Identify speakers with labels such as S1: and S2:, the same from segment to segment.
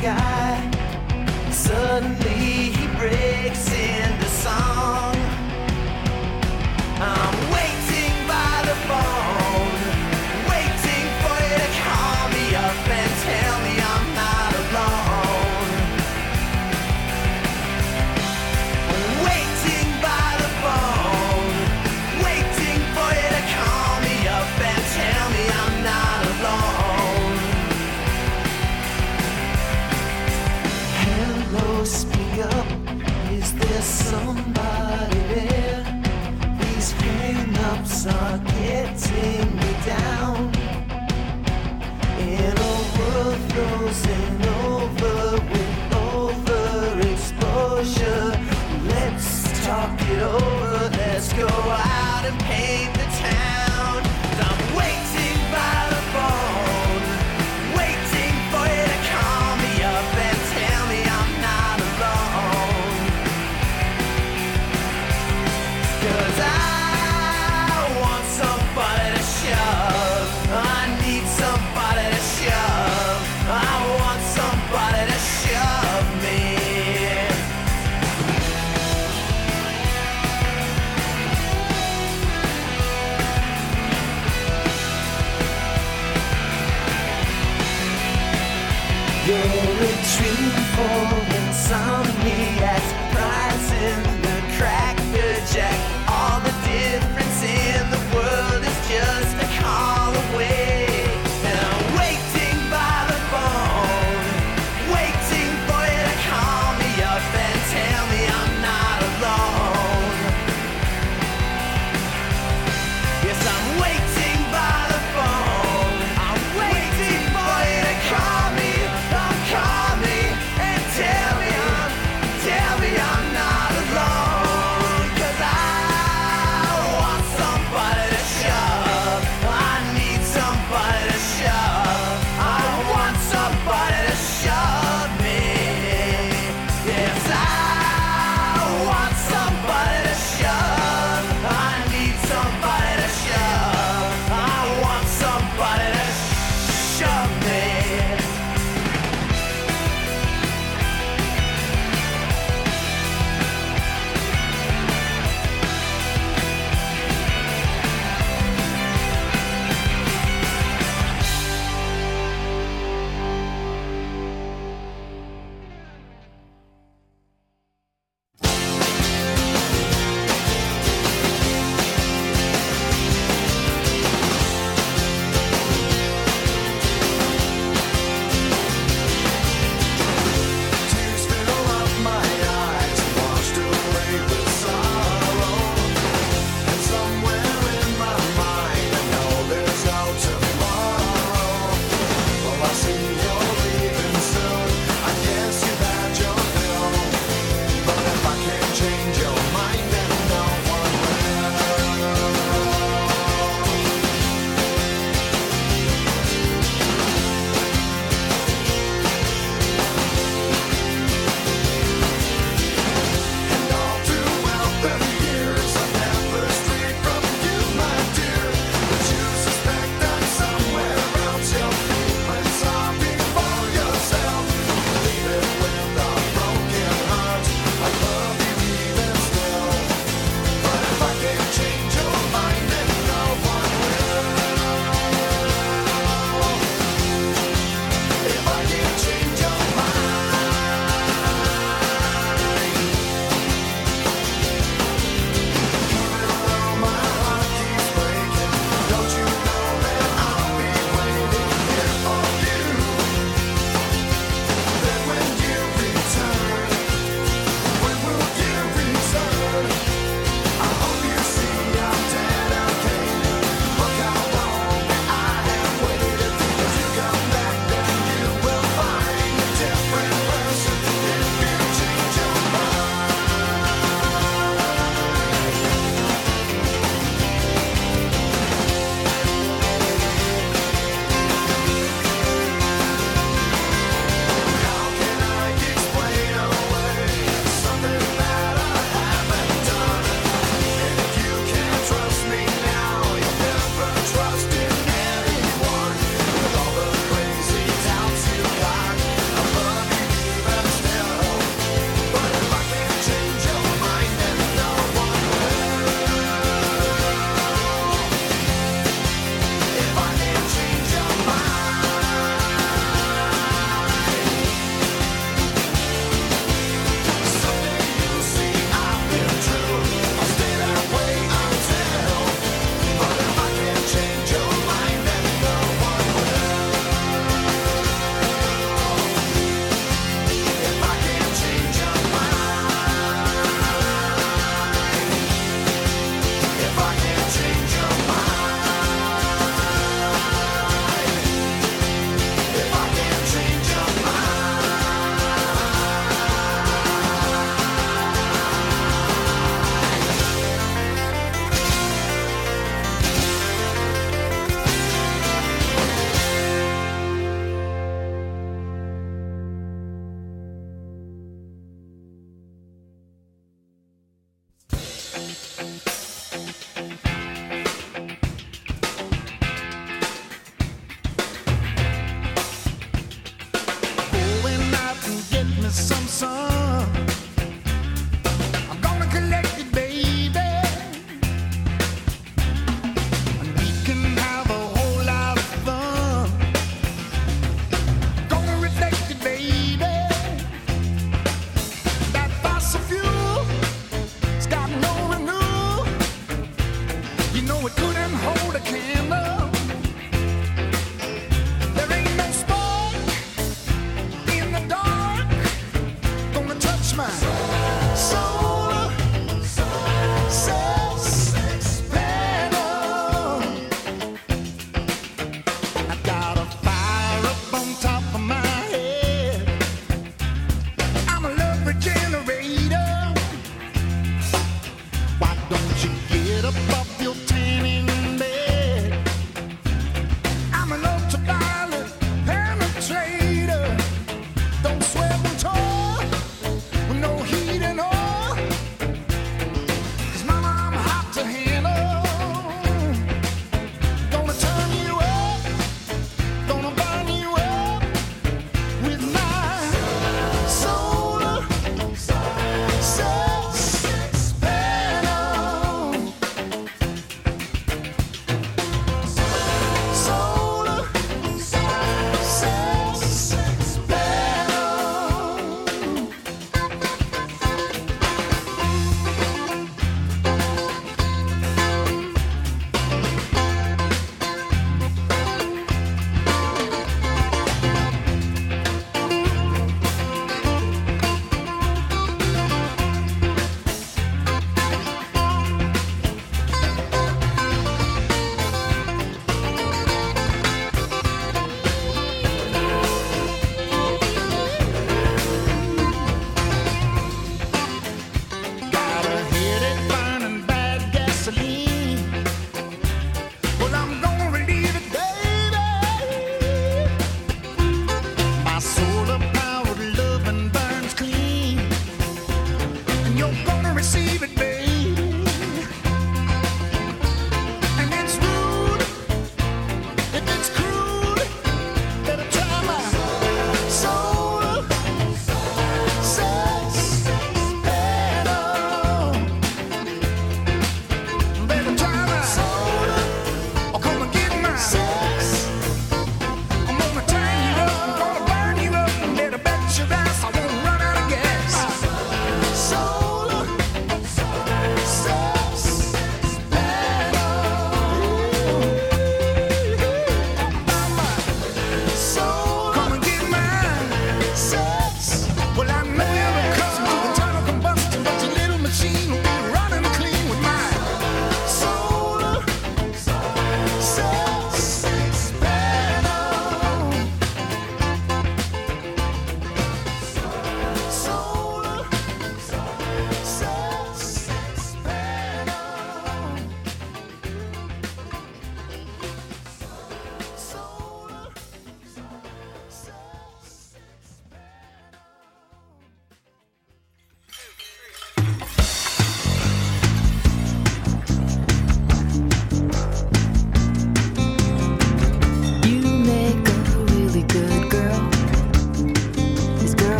S1: for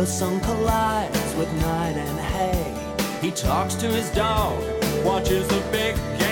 S1: The sun collides with night and hay.
S2: He talks to his dog, watches the big game.